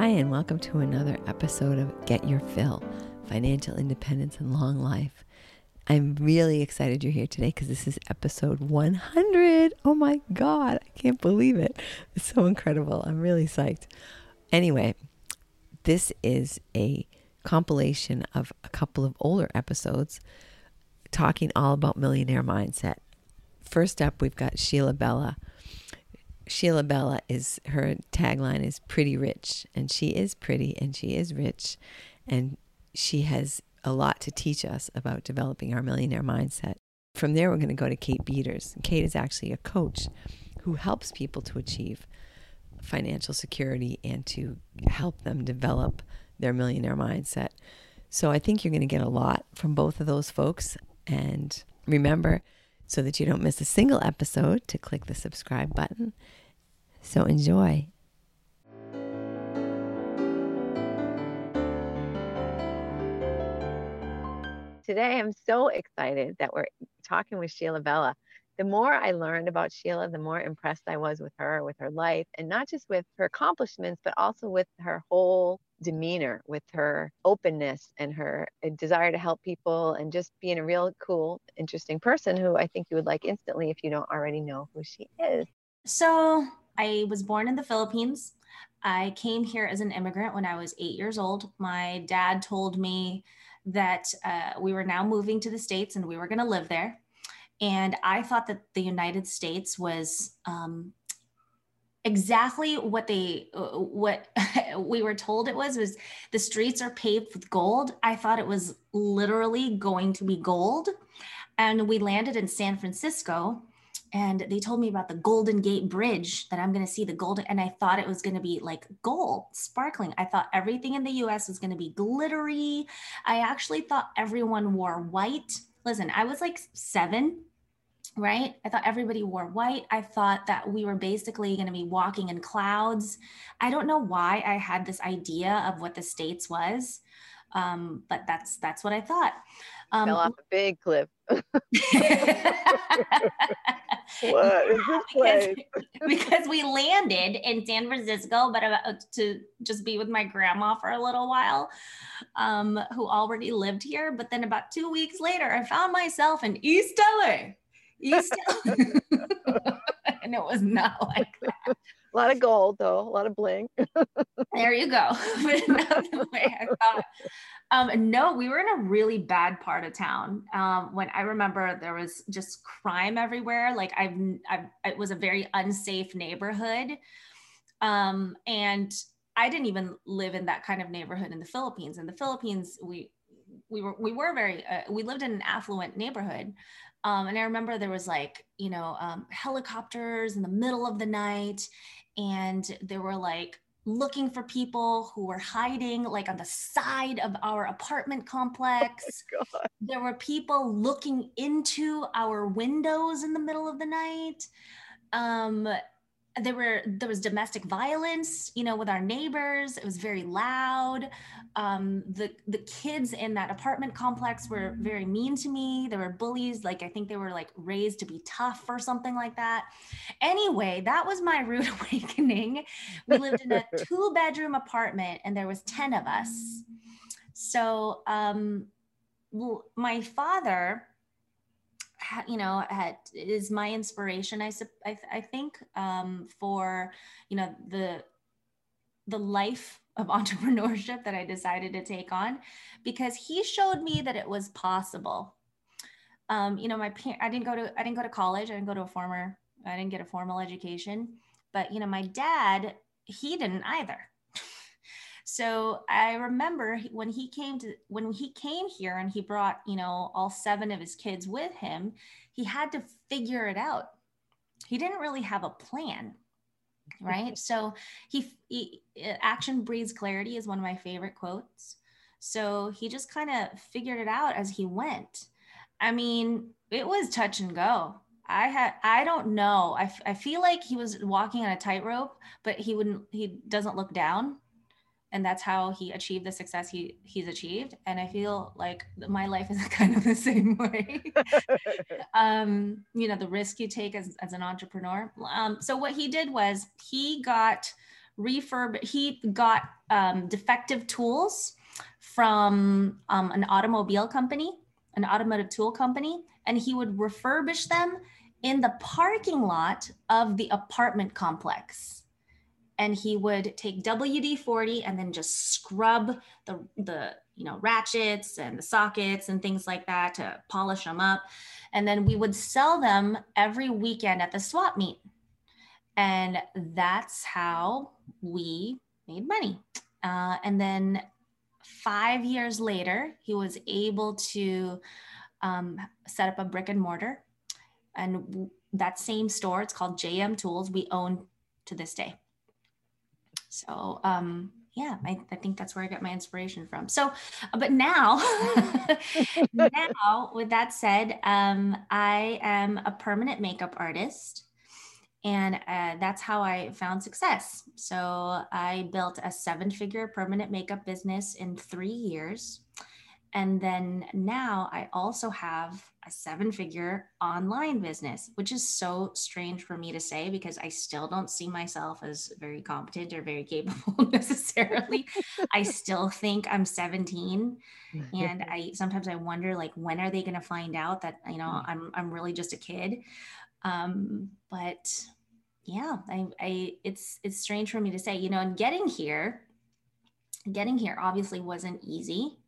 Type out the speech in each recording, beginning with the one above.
Hi, and welcome to another episode of Get Your Fill Financial Independence and Long Life. I'm really excited you're here today because this is episode 100. Oh my God, I can't believe it. It's so incredible. I'm really psyched. Anyway, this is a compilation of a couple of older episodes talking all about millionaire mindset. First up, we've got Sheila Bella Sheila Bella is her tagline is pretty rich and she is pretty and she is rich and she has a lot to teach us about developing our millionaire mindset. From there we're going to go to Kate Beaters. Kate is actually a coach who helps people to achieve financial security and to help them develop their millionaire mindset. So I think you're going to get a lot from both of those folks and remember so that you don't miss a single episode to click the subscribe button so enjoy. Today, I'm so excited that we're talking with Sheila Bella. The more I learned about Sheila, the more impressed I was with her, with her life, and not just with her accomplishments, but also with her whole demeanor, with her openness and her uh, desire to help people, and just being a real cool, interesting person who I think you would like instantly if you don't already know who she is. So, I was born in the Philippines. I came here as an immigrant when I was eight years old. My dad told me that uh, we were now moving to the States and we were going to live there. And I thought that the United States was um, exactly what they uh, what we were told it was was the streets are paved with gold i thought it was literally going to be gold and we landed in san francisco and they told me about the Golden Gate Bridge that I'm going to see the golden and I thought it was going to be like gold sparkling. I thought everything in the US was going to be glittery. I actually thought everyone wore white. Listen, I was like 7, right? I thought everybody wore white. I thought that we were basically going to be walking in clouds. I don't know why I had this idea of what the states was. Um, but that's that's what I thought. Um, Fell off a big cliff. What is this place? Because, because, we landed in San Francisco, but about to just be with my grandma for a little while, um, who already lived here. But then about two weeks later, I found myself in East LA. East LA. and it was not like that. A lot of gold, though, a lot of bling. there you go. but not the way I thought. Um, no, we were in a really bad part of town. Um, when I remember there was just crime everywhere. Like I've, I've it was a very unsafe neighborhood. Um, and I didn't even live in that kind of neighborhood in the Philippines. In the Philippines, we we were we were very uh, we lived in an affluent neighborhood. Um, and I remember there was like you know um, helicopters in the middle of the night, and there were like looking for people who were hiding like on the side of our apartment complex. Oh there were people looking into our windows in the middle of the night. Um, there were there was domestic violence you know with our neighbors it was very loud um, the the kids in that apartment complex were very mean to me. There were bullies. Like i think they were like raised to be tough or something like that. Anyway that was my rude awakening. We lived in a two bedroom apartment and there was 10 of us. So um, my father you know had, is my inspiration i i, I think um, for you know the the life of entrepreneurship that i decided to take on because he showed me that it was possible um, you know my i didn't go to i didn't go to college i didn't go to a former i didn't get a formal education but you know my dad he didn't either so I remember when he came to when he came here and he brought, you know, all seven of his kids with him, he had to figure it out. He didn't really have a plan. Right? so he, he uh, action breeds clarity is one of my favorite quotes. So he just kind of figured it out as he went. I mean, it was touch and go. I had I don't know. I, f- I feel like he was walking on a tightrope, but he wouldn't he doesn't look down and that's how he achieved the success he he's achieved and i feel like my life is kind of the same way um you know the risk you take as, as an entrepreneur um so what he did was he got refurb. He got um, defective tools from um, an automobile company, an automotive tool company, and he would refurbish them in the parking lot of the apartment complex. And he would take WD 40 and then just scrub the, the you know ratchets and the sockets and things like that to polish them up. And then we would sell them every weekend at the swap meet. And that's how we made money. Uh, and then five years later he was able to um, set up a brick and mortar. And that same store it's called jm tools we own to this day so um, yeah, I, I think that's where I got my inspiration from. So, but now, now with that said, um, I am a permanent makeup artist and uh, that's how I found success. So I built a seven figure permanent makeup business in three years. And then now I also have a seven figure online business, which is so strange for me to say because I still don't see myself as very competent or very capable necessarily. I still think I'm 17 and I sometimes I wonder like when are they going to find out that you know mm. I'm I'm really just a kid. Um but yeah, I I it's it's strange for me to say, you know, and getting here getting here obviously wasn't easy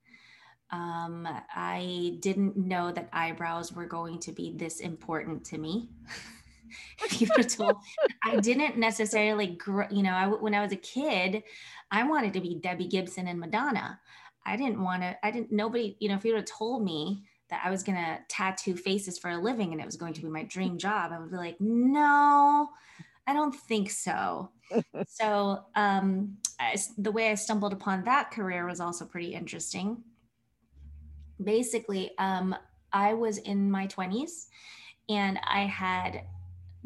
um, I didn't know that eyebrows were going to be this important to me. you were told, I didn't necessarily, grow, you know, I, when I was a kid, I wanted to be Debbie Gibson and Madonna. I didn't want to, I didn't, nobody, you know, if you would have told me that I was going to tattoo faces for a living and it was going to be my dream job, I would be like, no, I don't think so. so um, I, the way I stumbled upon that career was also pretty interesting basically, um, I was in my 20s and I had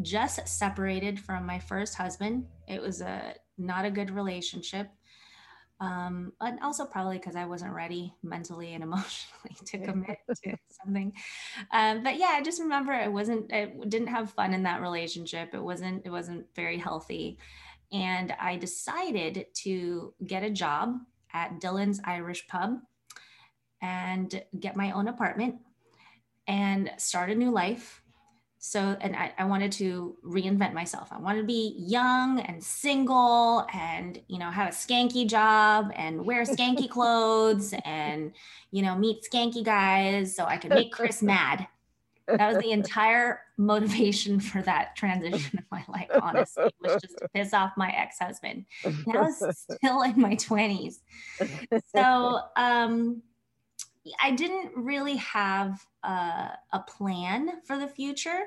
just separated from my first husband. It was a not a good relationship. Um, and also probably because I wasn't ready mentally and emotionally to commit to something. Um, but yeah, I just remember it wasn't, I didn't have fun in that relationship. It wasn't, it wasn't very healthy. And I decided to get a job at Dylan's Irish Pub and get my own apartment and start a new life. So, and I, I, wanted to reinvent myself. I wanted to be young and single and, you know, have a skanky job and wear skanky clothes and, you know, meet skanky guys so I could make Chris mad. That was the entire motivation for that transition of my life, honestly, was just to piss off my ex husband. I was still in my 20s. So, um, I didn't really have a, a plan for the future.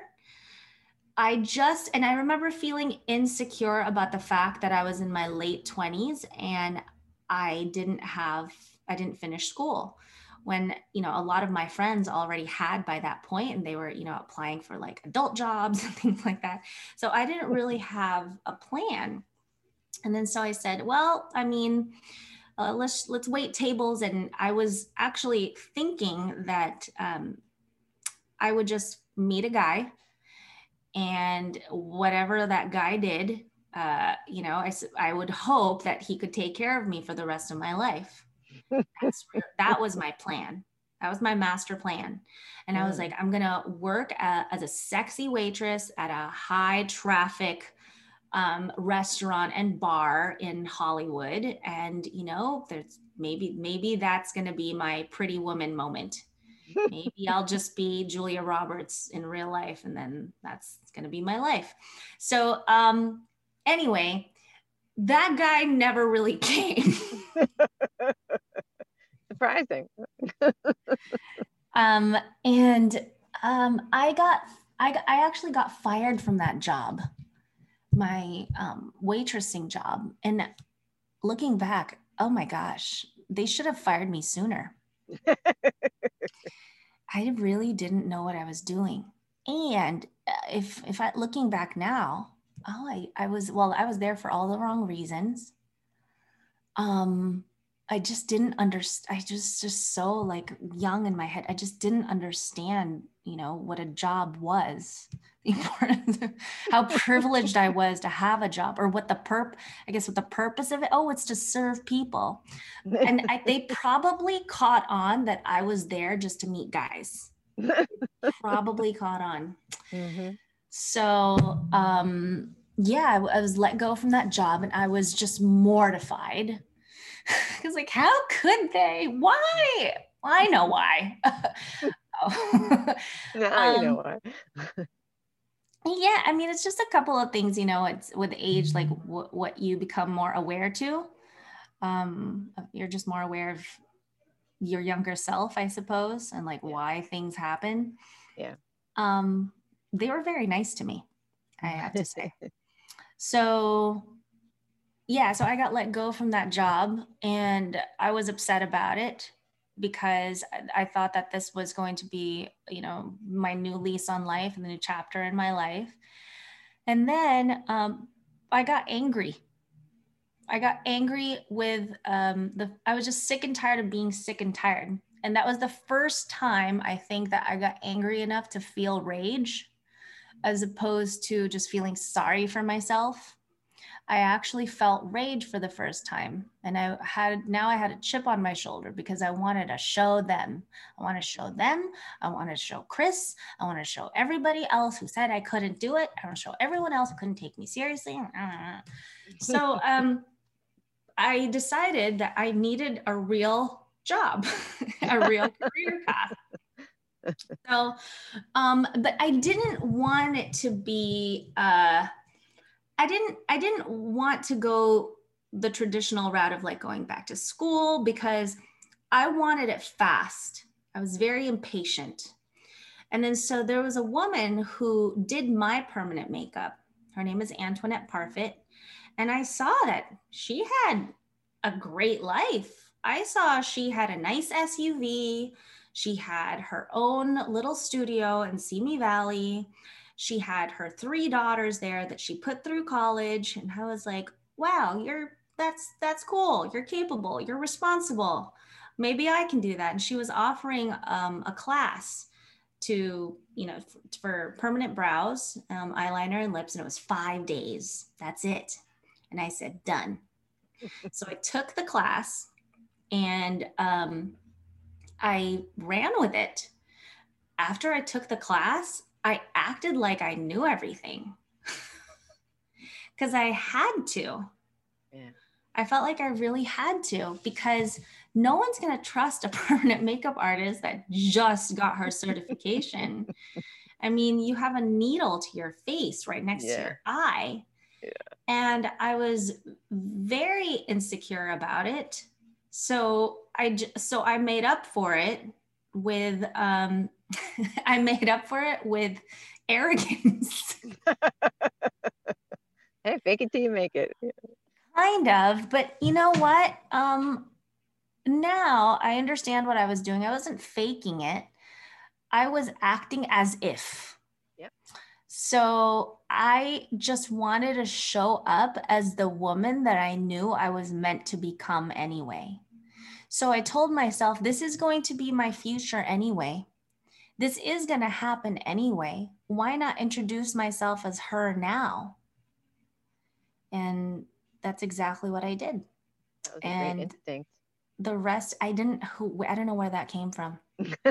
I just, and I remember feeling insecure about the fact that I was in my late 20s and I didn't have, I didn't finish school when, you know, a lot of my friends already had by that point and they were, you know, applying for like adult jobs and things like that. So I didn't really have a plan. And then so I said, well, I mean, uh, let's let's wait tables. And i was actually thinking that um, i would just meet a guy and whatever that guy did uh, you know I, I would hope that he could take care of me for the rest of my life. That was my plan. That was my master plan. And i was like i'm gonna work at, as a sexy waitress at a high traffic um, restaurant and bar in Hollywood. And, you know, there's maybe, maybe that's going to be my pretty woman moment. maybe I'll just be Julia Roberts in real life. And then that's going to be my life. So, um, anyway, that guy never really came. Surprising. um, and um, I got, I, I actually got fired from that job my um, waitressing job. And looking back, oh my gosh, they should have fired me sooner. I really didn't know what I was doing. And uh, if if I looking back now, oh, I, I was well, I was there for all the wrong reasons. Um, I just didn't understand. I just just so like young in my head. I just didn't understand, you know, what a job was how privileged I was to have a job or what the perp I guess what the purpose of it oh it's to serve people and I, they probably caught on that I was there just to meet guys probably caught on mm-hmm. so um yeah I, I was let go from that job and I was just mortified because like how could they why I know why oh. now um, you know why yeah, I mean, it's just a couple of things, you know, it's with age, like w- what you become more aware to. Um, you're just more aware of your younger self, I suppose, and like why things happen. Yeah. Um, they were very nice to me, I have to say. so, yeah, so I got let go from that job and I was upset about it because I thought that this was going to be, you know, my new lease on life and the new chapter in my life. And then um, I got angry. I got angry with um, the, I was just sick and tired of being sick and tired. And that was the first time I think that I got angry enough to feel rage as opposed to just feeling sorry for myself. I actually felt rage for the first time. And I had now I had a chip on my shoulder because I wanted to show them. I want to show them. I want to show Chris. I want to show everybody else who said I couldn't do it. I want to show everyone else who couldn't take me seriously. So um, I decided that I needed a real job, a real career path. So, um, but I didn't want it to be uh, I didn't I didn't want to go the traditional route of like going back to school because I wanted it fast. I was very impatient. And then so there was a woman who did my permanent makeup. Her name is Antoinette Parfit. And I saw that she had a great life. I saw she had a nice SUV. She had her own little studio in Simi Valley she had her three daughters there that she put through college and i was like wow you're that's that's cool. You're capable. You're responsible. Maybe i can do that. And she was offering um, a class to you know for, for permanent brows um, eyeliner and lips and it was five days. That's it. And i said done. So i took the class and um, i ran with it. After i took the class I acted like I knew everything because I had to. Yeah. I felt like I really had to because no one's going to trust a permanent makeup artist that just got her certification. I mean, you have a needle to your face right next yeah. to your eye. Yeah. And I was very insecure about it. So I so I made up for it with um I made up for it with arrogance. hey, fake it till you make it. Kind of, but you know what? Um, now I understand what I was doing. I wasn't faking it. I was acting as if. Yep. So I just wanted to show up as the woman that I knew I was meant to become anyway. So I told myself, this is going to be my future anyway this is going to happen anyway. Why not introduce myself as her now? And that's exactly what I did. and the rest, I didn't, I don't know where that came from.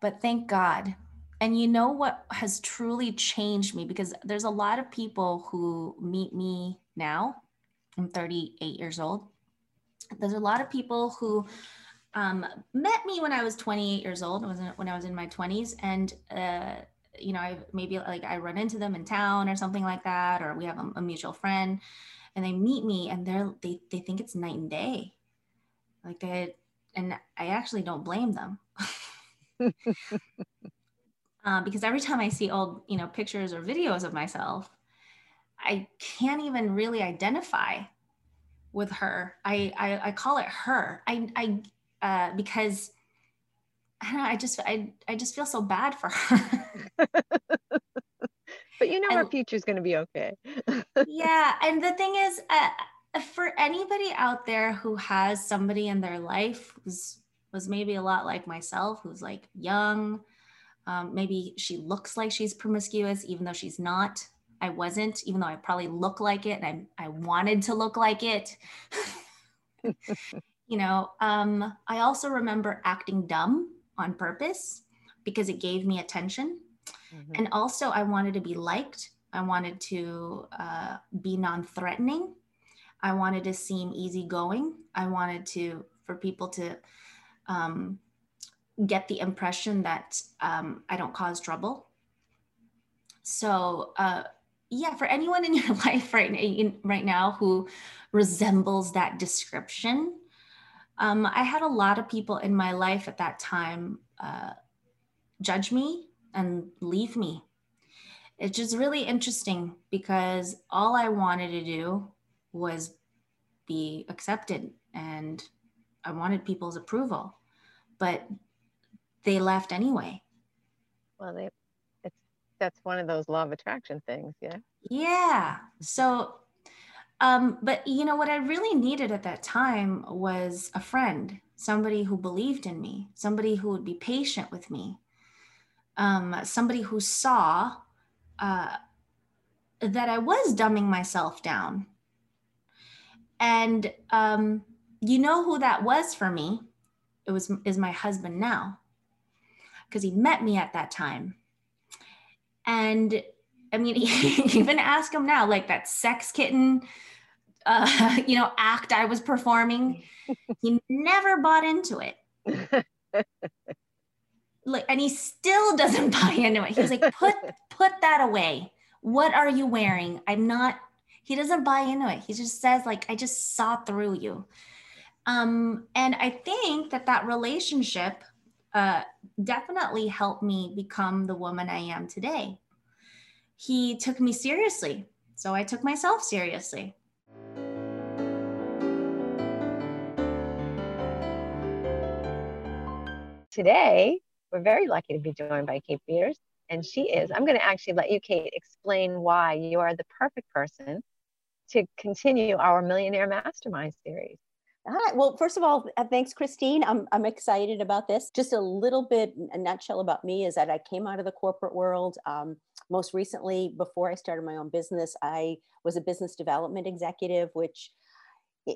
but thank God. And you know what has truly changed me because there's a lot of people who meet me now. I'm 38 years old. There's a lot of people who um, met me when I was 28 years old. It was when I was in my 20s, and uh, you know, I maybe like I run into them in town or something like that, or we have a, a mutual friend, and they meet me, and they're they they think it's night and day, like they, and I actually don't blame them. uh, because every time I see old, you know, pictures or videos of myself, I can't even really identify with her. I, I, I call it her. I, I uh, because I don't know, I just I I just feel so bad for her. but you know and, her future is going to be okay. yeah, and the thing is, uh, for anybody out there who has somebody in their life who's was maybe a lot like myself, who's like young, Um, maybe she looks like she's promiscuous, even though she's not. I wasn't, even though I probably look like it and I, I wanted to look like it. you know, um, I also remember acting dumb on purpose because it gave me attention. Mm-hmm. And also, I wanted to be liked. I wanted to uh, be non threatening. I wanted to seem easygoing. I wanted to, for people to um, get the impression that um, I don't cause trouble. So, uh, yeah, for anyone in your life right, in, right now who resembles that description, um, I had a lot of people in my life at that time uh, judge me and leave me. It's just really interesting because all I wanted to do was be accepted and I wanted people's approval, but they left anyway. Well, they, it's that's one of those law of attraction things, yeah. Yeah. So, um, but you know what I really needed at that time was a friend, somebody who believed in me, somebody who would be patient with me, um, somebody who saw uh, that I was dumbing myself down. And um, you know who that was for me? It was is my husband now, because he met me at that time. And I mean, even ask him now, like that sex kitten, uh, you know, act I was performing. he never bought into it. like and he still doesn't buy into it. He's like put put that away. What are you wearing? I'm not he doesn't buy into it. He just says like i just saw through you. Um and i think that that relationship uh definitely helped me become the woman i am today he took me seriously so i took myself seriously today we're very lucky to be joined by Kate Peters, and she is. I'm going to actually let you, Kate, explain why you are the perfect person to continue our Millionaire Mastermind series. Hi. Well, first of all, uh, thanks, Christine. I'm, I'm excited about this. Just a little bit, a nutshell about me is that I came out of the corporate world. Um, most recently, before I started my own business, I was a business development executive, which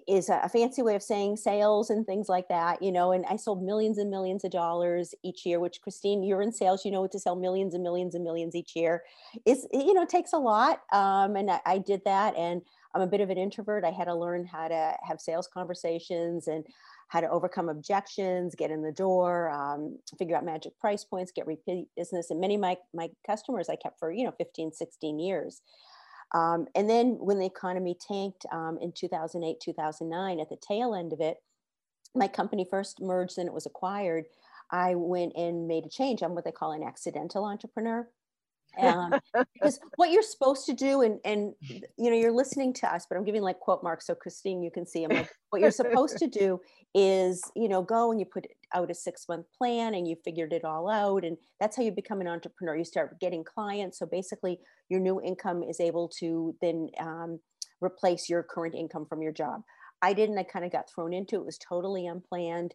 is a fancy way of saying sales and things like that, you know, and I sold millions and millions of dollars each year, which Christine, you're in sales, you know, what to sell millions and millions and millions each year is, you know, takes a lot. Um, and I, I did that. And I'm a bit of an introvert. I had to learn how to have sales conversations and how to overcome objections, get in the door, um, figure out magic price points, get repeat business. And many of my, my customers I kept for, you know, 15, 16 years. Um, and then when the economy tanked um, in 2008, 2009, at the tail end of it, my company first merged and it was acquired. I went and made a change. I'm what they call an accidental entrepreneur um, because what you're supposed to do and and you know you're listening to us but i'm giving like quote marks so christine you can see. I'm like what you're supposed to do is you know go and you put out a six month plan and you figured it all out and that's how you become an entrepreneur. You start getting clients. So basically your new income is able to then um, replace your current income from your job. I didn't i kind of got thrown into it, it was totally unplanned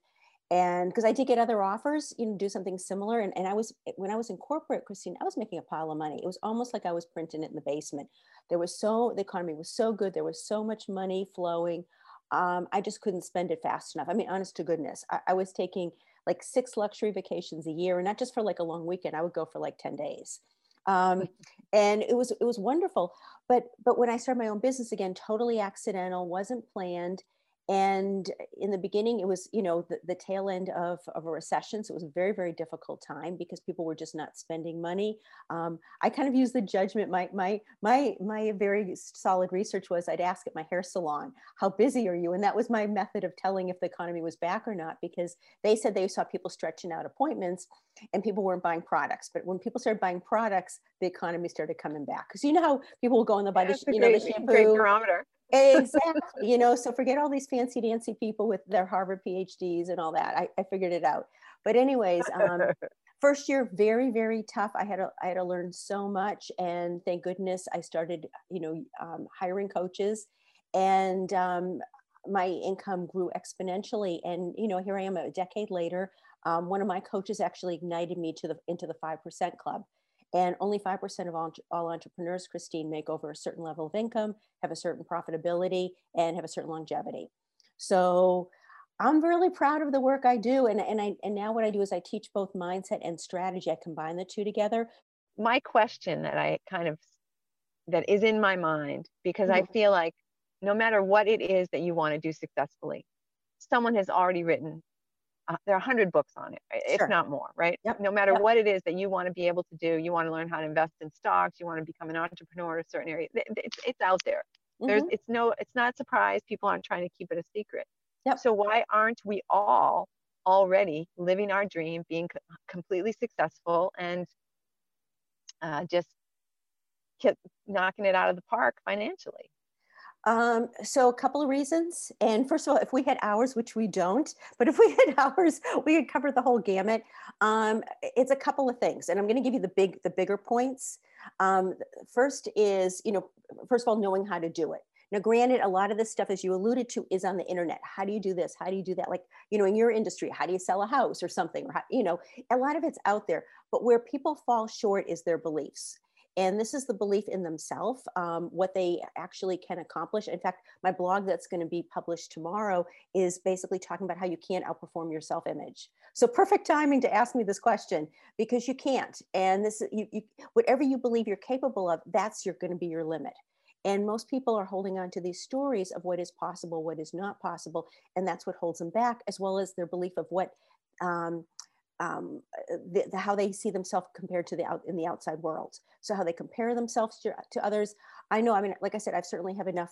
and because I did get other offers, you know, do something similar. And, and I was, when I was in corporate, Christine, I was making a pile of money. It was almost like I was printing it in the basement. There was so, the economy was so good. There was so much money flowing. Um, I just couldn't spend it fast enough. I mean, honest to goodness, I, I was taking like six luxury vacations a year and not just for like a long weekend. I would go for like 10 days. Um, and it was, it was wonderful. But, but when I started my own business again, totally accidental, wasn't planned and in the beginning it was you know the, the tail end of, of a recession so it was a very very difficult time because people were just not spending money. Um, i kind of used the judgment my my my my very solid research was i'd ask at my hair salon how busy are you? And that was my method of telling if the economy was back or not because they said they saw people stretching out appointments and people weren't buying products. But when people started buying products the economy started coming back. Because you know how people will go and they'll buy yeah, the, you great, know, the shampoo great barometer exactly you know so forget all these fancy dancy people with their harvard phds and all that i, I figured it out. But anyways um, first year very very tough i had to i had to learn so much and thank goodness i started you know um, hiring coaches and um, my income grew exponentially and you know here i am a decade later Um, one of my coaches actually ignited me to the into the five percent club, and only five percent of all, all entrepreneurs, Christine, make over a certain level of income, have a certain profitability, and have a certain longevity. So I'm really proud of the work I do. And, and I and now what I do is I teach both mindset and strategy. I combine the two together. My question that I kind of that is in my mind because mm-hmm. I feel like no matter what it is that you want to do successfully, someone has already written uh, there are 100 books on it if sure. not more right yep. no matter yep. what it is that you want to be able to do you want to learn how to invest in stocks you want to become an entrepreneur in a certain area it's, it's out there mm-hmm. there's it's no it's not a surprise people aren't trying to keep it a secret Yep. So why aren't we all already living our dream, being completely successful, and uh, just knocking it out of the park financially? Um, so a couple of reasons. And first of all, if we had hours, which we don't, but if we had hours, we could cover the whole gamut. Um, it's a couple of things, and I'm going to give you the big, the bigger points. Um, first is, you know, first of all, knowing how to do it. Now, granted, a lot of this stuff, as you alluded to, is on the internet. How do you do this? How do you do that? Like, you know, in your industry, how do you sell a house or something? Or how, you know, a lot of it's out there. But where people fall short is their beliefs. And this is the belief in themselves, um, what they actually can accomplish. In fact, my blog that's going to be published tomorrow is basically talking about how you can't outperform your self image. So, perfect timing to ask me this question because you can't. And this, you, you, whatever you believe you're capable of, that's you're going to be your limit. And most people are holding on to these stories of what is possible, what is not possible. And that's what holds them back, as well as their belief of what, um, um, the, the, how they see themselves compared to the out in the outside world. So how they compare themselves to, to others. I know, I mean, like I said, I've certainly have enough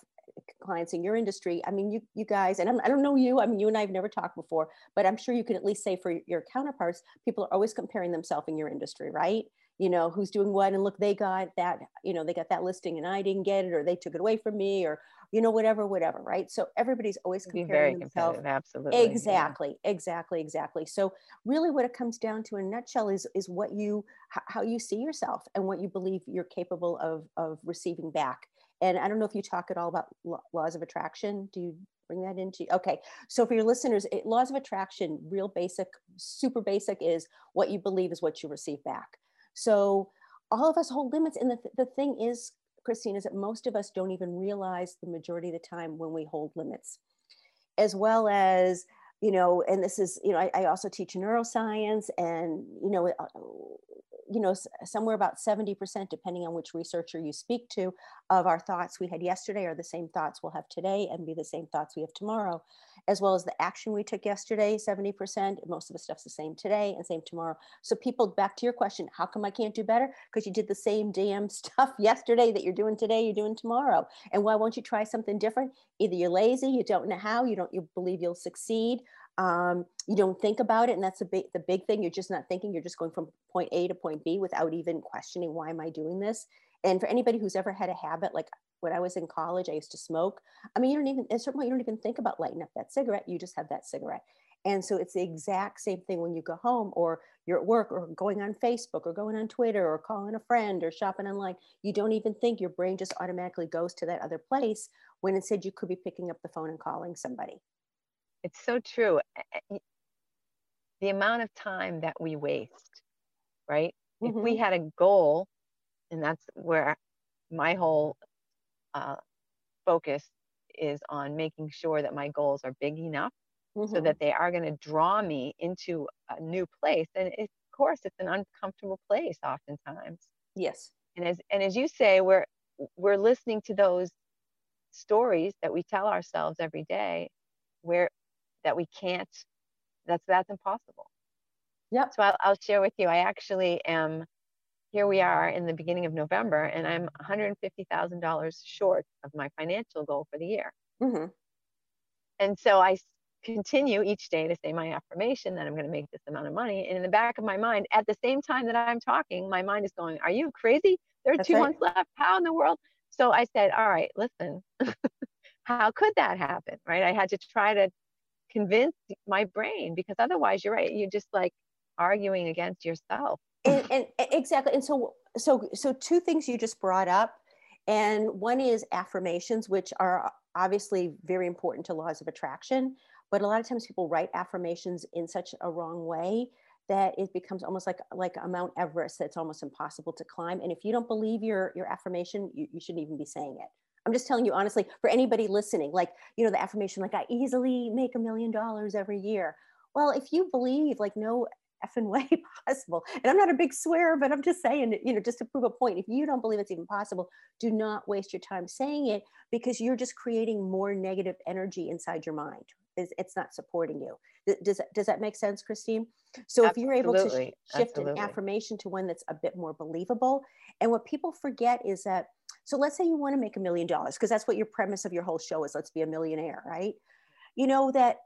clients in your industry. I mean, you, you guys, and I'm, I do not know you, I mean, you and I have never talked before, but I'm sure you can at least say for your counterparts, people are always comparing themselves in your industry, right? you know who's doing what and look they got that you know they got that listing and i didn't get it or they took it away from me or you know whatever whatever right? So everybody's always comparing themselves absolutely exactly yeah. exactly exactly so really what it comes down to in a nutshell is is what you how you see yourself and what you believe you're capable of of receiving back. And i don't know if you talk at all about laws of attraction. Do you bring that into okay. So for your listeners it, laws of attraction real basic super basic is what you believe is what you receive back. So all of us hold limits. And the, the thing is, Christine, is that most of us don't even realize the majority of the time when we hold limits, as well as, you know, and this is, you know, I, I also teach neuroscience and, you know, uh, you know, somewhere about 70%, depending on which researcher you speak to, of our thoughts we had yesterday are the same thoughts we'll have today and be the same thoughts we have tomorrow, as well as the action we took yesterday, 70%. Most of the stuff's the same today and same tomorrow. So, people, back to your question, how come I can't do better? Because you did the same damn stuff yesterday that you're doing today, you're doing tomorrow. And why won't you try something different? Either you're lazy, you don't know how, you don't you believe you'll succeed, um, you don't think about it and that's a big the big thing you're just not thinking you're just going from point a to point b without even questioning why am i doing this and for anybody who's ever had a habit like when i was in college i used to smoke i mean you don't even at a certain point you don't even think about lighting up that cigarette you just have that cigarette and so it's the exact same thing when you go home or you're at work or going on facebook or going on twitter or calling a friend or shopping online you don't even think your brain just automatically goes to that other place when instead you could be picking up the phone and calling somebody it's so true. The amount of time that we waste, right? Mm-hmm. If we mm-hmm. had a goal, and that's where my whole uh, focus is on making sure that my goals are big enough mm-hmm. so that they are going to draw me into a new place. And of course, it's an uncomfortable place oftentimes. Yes. And as and as you say, we're we're listening to those stories that we tell ourselves every day, where that we can't that's that's impossible yeah so I'll, I'll share with you i actually am here we are in the beginning of november and i'm $150000 short of my financial goal for the year. Mm-hmm. and so i continue each day to say my affirmation that i'm going to make this amount of money and in the back of my mind at the same time that i'm talking my mind is going are you crazy? There are That's two right. months left. How in the world? So i said all right listen how could that happen? Right? I had to try to convince my brain because otherwise you're right you're just like arguing against yourself and, and exactly and so so so two things you just brought up and one is affirmations which are obviously very important to laws of attraction but a lot of times people write affirmations in such a wrong way that it becomes almost like like a Mount Everest that's almost impossible to climb. And if you don't believe your your affirmation, you, you shouldn't even be saying it. I'm just telling you honestly, for anybody listening, like, you know, the affirmation, like I easily make a million dollars every year. Well, if you believe like no effing way possible, and I'm not a big swear, but I'm just saying, it, you know, just to prove a point, if you don't believe it's even possible, do not waste your time saying it because you're just creating more negative energy inside your mind. It's, it's not supporting you. Does, does that make sense, Christine? So if you're able to sh- shift Absolutely. an affirmation to one that's a bit more believable, and what people forget is that, so let's say you want to make a million dollars, because that's what your premise of your whole show is let's be a millionaire, right? You know that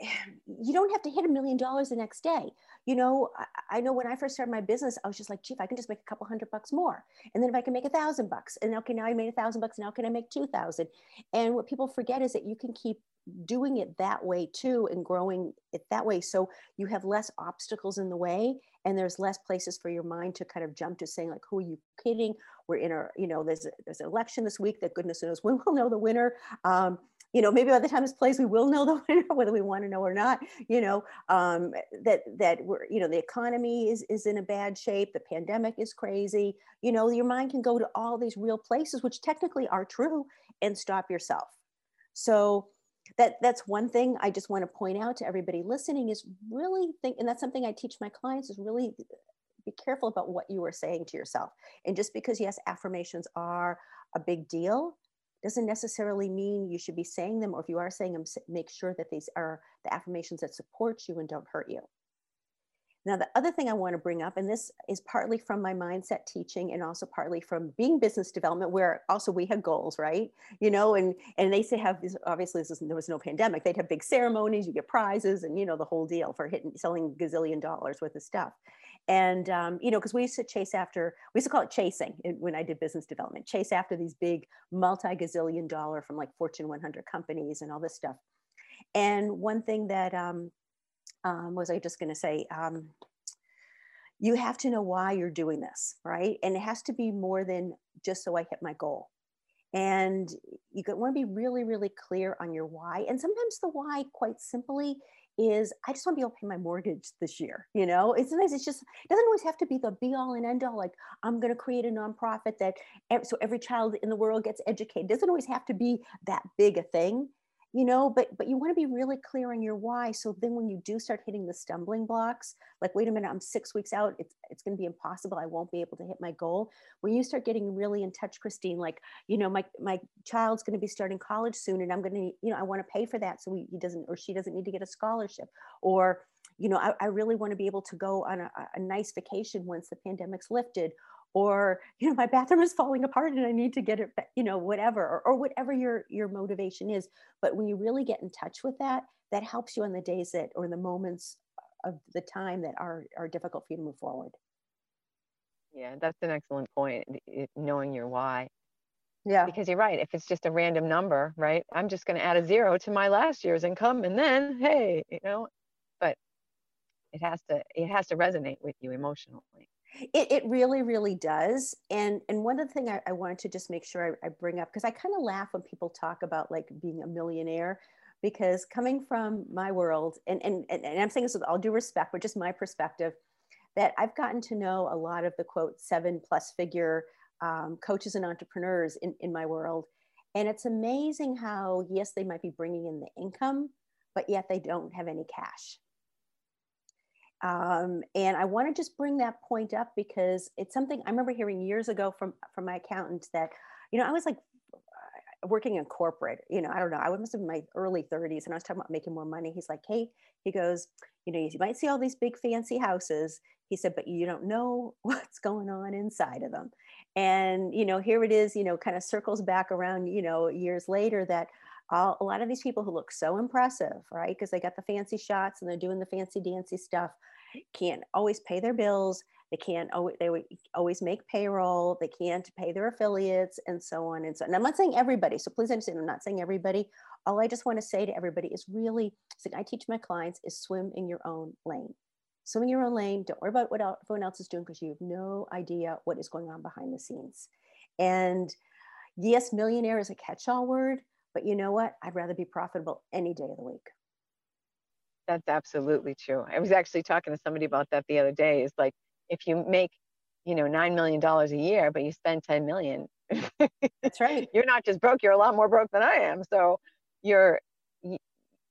you don't have to hit a million dollars the next day. You know, I, I, know when I first started my business, I was just like, gee, if I can just make a couple hundred bucks more. And then if I can make a thousand bucks, and okay, now I made a thousand bucks, now can I make 2,000? And what people forget is that you can keep doing it that way too and growing it that way. So you have less obstacles in the way and there's less places for your mind to kind of jump to saying like, who are you kidding? We're in a, you know, there's, a, there's an election this week that goodness knows when we'll know the winner. Um, you know, maybe by the time this plays, we will know the winner, whether we want to know or not. You know, um, that that we're, you know, the economy is is in a bad shape. The pandemic is crazy. You know, your mind can go to all these real places, which technically are true, and stop yourself. So that that's one thing I just want to point out to everybody listening is really think, and that's something I teach my clients is really be careful about what you are saying to yourself. And just because yes, affirmations are a big deal doesn't necessarily mean you should be saying them, or if you are saying them, make sure that these are the affirmations that support you and don't hurt you. Now, the other thing I want to bring up, and this is partly from my mindset teaching and also partly from being business development, where also we had goals, right? You know, and and they say have these obviously this is, there was no pandemic. They'd have big ceremonies, you get prizes, and you know the whole deal for hitting selling gazillion dollars worth of stuff. And, um, you know, because we used to chase after, we used to call it chasing when I did business development, chase after these big multi gazillion dollar from like Fortune 100 companies and all this stuff. And one thing that um, um, was I just going to say, um, you have to know why you're doing this, right? And it has to be more than just so I hit my goal. And you want to be really, really clear on your why. And sometimes the why, quite simply, is I just want to be able to pay my mortgage this year. You know, it's nice. It's just it doesn't always have to be the be all and end all. Like I'm going to create a nonprofit that so every child in the world gets educated. It doesn't always have to be that big a thing you know but but you want to be really clear on your why so then when you do start hitting the stumbling blocks like wait a minute i'm six weeks out it's it's going to be impossible i won't be able to hit my goal when you start getting really in touch christine like you know my my child's going to be starting college soon and i'm going to you know i want to pay for that so he, doesn't or she doesn't need to get a scholarship or you know, I, I, really want to be able to go on a, a, nice vacation once the pandemic's lifted, or you know my bathroom is falling apart and i need to get it you know whatever or, or whatever your your motivation is. But when you really get in touch with that that helps you on the days that or the moments of the time that are are difficult for you to move forward. Yeah that's an excellent point knowing your why. Yeah. Because you're right if it's just a random number right i'm just going to add a zero to my last year's income and then hey you know but it has to it has to resonate with you emotionally it, it really, really does. And and one of the things I, I wanted to just make sure I, I bring up, because I kind of laugh when people talk about like being a millionaire, because coming from my world, and, and, and I'm saying this with all due respect, but just my perspective, that I've gotten to know a lot of the quote seven plus figure um, coaches and entrepreneurs in, in my world. And it's amazing how, yes, they might be bringing in the income, but yet they don't have any cash. Um, and I want to just bring that point up because it's something I remember hearing years ago from from my accountant that, you know, I was like uh, working in corporate, you know, I don't know, I was in my early 30s and I was talking about making more money. He's like, hey, he goes, you know, you might see all these big fancy houses. He said, but you don't know what's going on inside of them. And, you know, here it is, you know, kind of circles back around, you know, years later that all, a lot of these people who look so impressive, right? Because they got the fancy shots and they're doing the fancy dancy stuff can't always pay their bills. They can't always, they always make payroll. They can't pay their affiliates and so on and so. And I'm not saying everybody. So please understand, I'm not saying everybody. All I just want to say to everybody is really, I teach my clients is swim in your own lane. Swim in your own lane. Don't worry about what everyone else is doing because you have no idea what is going on behind the scenes. And yes, millionaire is a catch-all word, But you know what? I'd rather be profitable any day of the week. That's absolutely true. I was actually talking to somebody about that the other day. Is like if you make, you know, nine million dollars a year, but you spend ten million. That's right. you're not just broke; you're a lot more broke than I am. So, you're.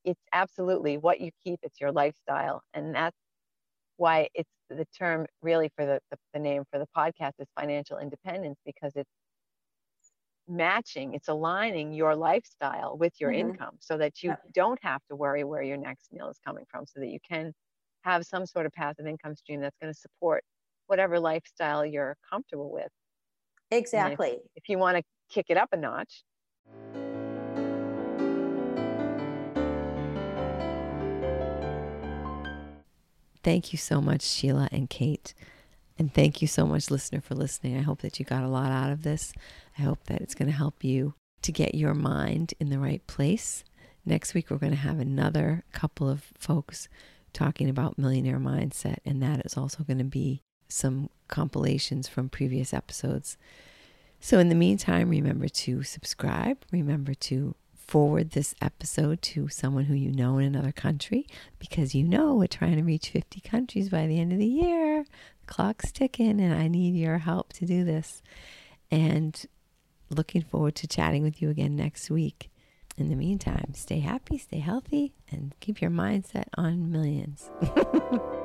It's absolutely what you keep. It's your lifestyle, and that's why it's the term really for the, the, the name for the podcast is financial independence because it's matching it's aligning your lifestyle with your mm-hmm. income so that you yeah. don't have to worry where your next meal is coming from so that you can have some sort of passive income stream that's going to support whatever lifestyle you're comfortable with exactly if, if you want to kick it up a notch Thank you so much, Sheila and Kate. And thank you so much, listener, for listening. I hope that you got a lot out of this. I hope that it's going to help you to get your mind in the right place. Next week, we're going to have another couple of folks talking about millionaire mindset, and that is also going to be some compilations from previous episodes. So, in the meantime, remember to subscribe, remember to forward this episode to someone who you know in another country because you know we're trying to reach 50 countries by the end of the year. Clock's ticking, and I need your help to do this. And looking forward to chatting with you again next week. In the meantime, stay happy, stay healthy, and keep your mindset on millions.